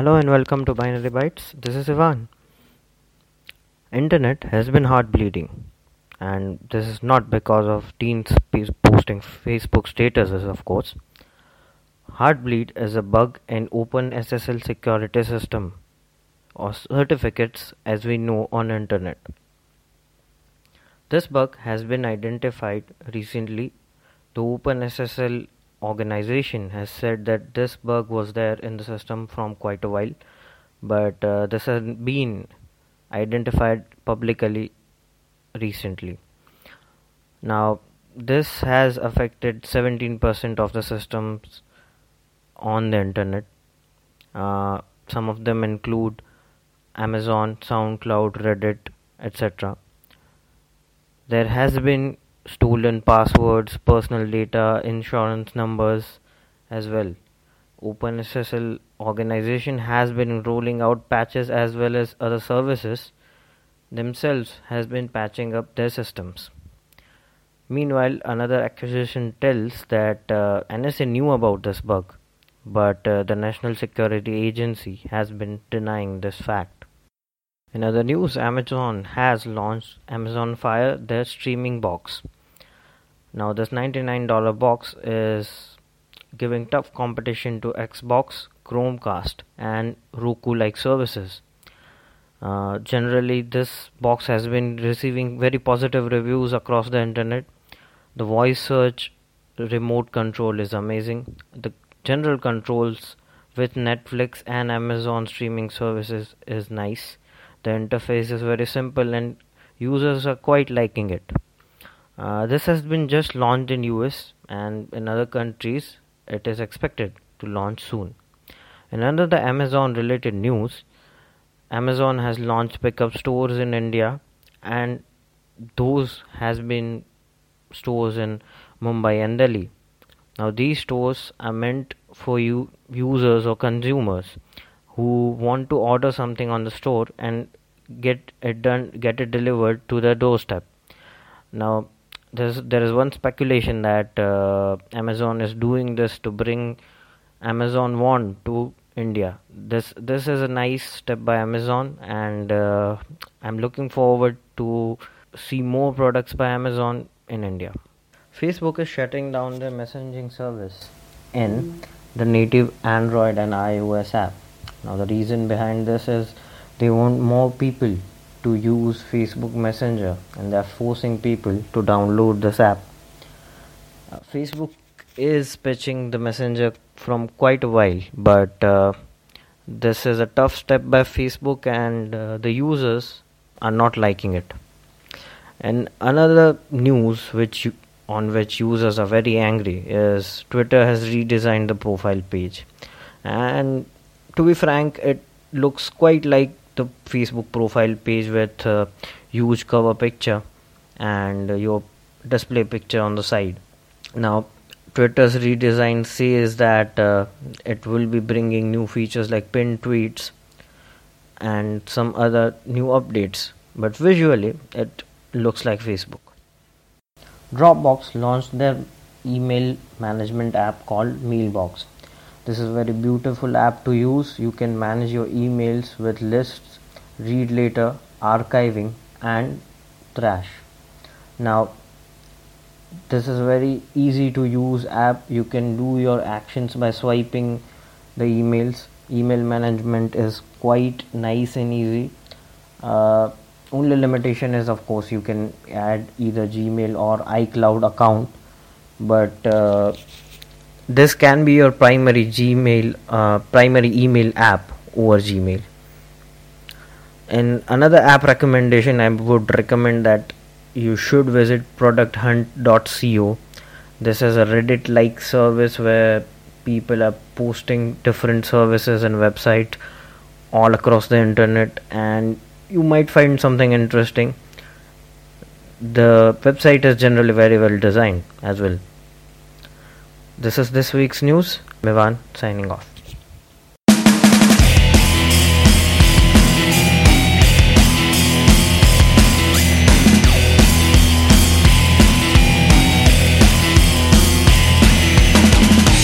Hello and welcome to Binary Bytes. This is Ivan. Internet has been hard bleeding, and this is not because of teens posting Facebook statuses, of course. Heartbleed is a bug in OpenSSL security system or certificates as we know on internet. This bug has been identified recently. The OpenSSL organization has said that this bug was there in the system from quite a while, but uh, this has been identified publicly recently. Now, this has affected 17% of the systems on the internet. Uh, some of them include Amazon, SoundCloud, Reddit, etc. There has been stolen passwords, personal data, insurance numbers as well. OpenSSL organization has been rolling out patches as well as other services themselves has been patching up their systems. Meanwhile, another accusation tells that uh, NSA knew about this bug, but uh, the National Security Agency has been denying this fact. In other news, Amazon has launched Amazon Fire, their streaming box. Now, this $99 box is giving tough competition to Xbox, Chromecast, and Roku like services. Uh, generally, this box has been receiving very positive reviews across the internet. The voice search remote control is amazing. The general controls with Netflix and Amazon streaming services is nice the interface is very simple and users are quite liking it. Uh, this has been just launched in US and in other countries it is expected to launch soon. And under the Amazon related news, Amazon has launched pickup stores in India and those has been stores in Mumbai and Delhi. Now these stores are meant for you users or consumers who want to order something on the store and get it done get it delivered to the doorstep now there's there is one speculation that uh, amazon is doing this to bring amazon one to india. This this is a nice step by amazon and uh, i'm looking forward to see more products by amazon in india. Facebook is shutting down their messaging service in the native android and ios app. Now, the reason behind this is they want more people to use Facebook Messenger and they're forcing people to download this app. Uh, Facebook is pitching the Messenger from quite a while, but uh, this is a tough step by Facebook and uh, the users are not liking it. And another news which on which users are very angry is Twitter has redesigned the profile page and to be frank, it looks quite like the Facebook profile page with a huge cover picture and your display picture on the side. Now, Twitter's redesign says that uh, it will be bringing new features like pinned tweets and some other new updates, but visually it looks like Facebook. Dropbox launched their email management app called Mailbox this is a very beautiful app to use. You can manage your emails with lists read later archiving and trash. Now this is a very easy to use app. You can do your actions by swiping the emails. Email management is quite nice and easy. Uh, only limitation is of course you can add either gmail or icloud account. But uh, this can be your primary gmail uh, primary email app over gmail. And another app recommendation i would recommend that you should visit producthunt.co this is a reddit like service where people are posting different services and websites all across the internet and you might find something interesting. The website is generally very well designed as well this is this week's news. Mivan signing off.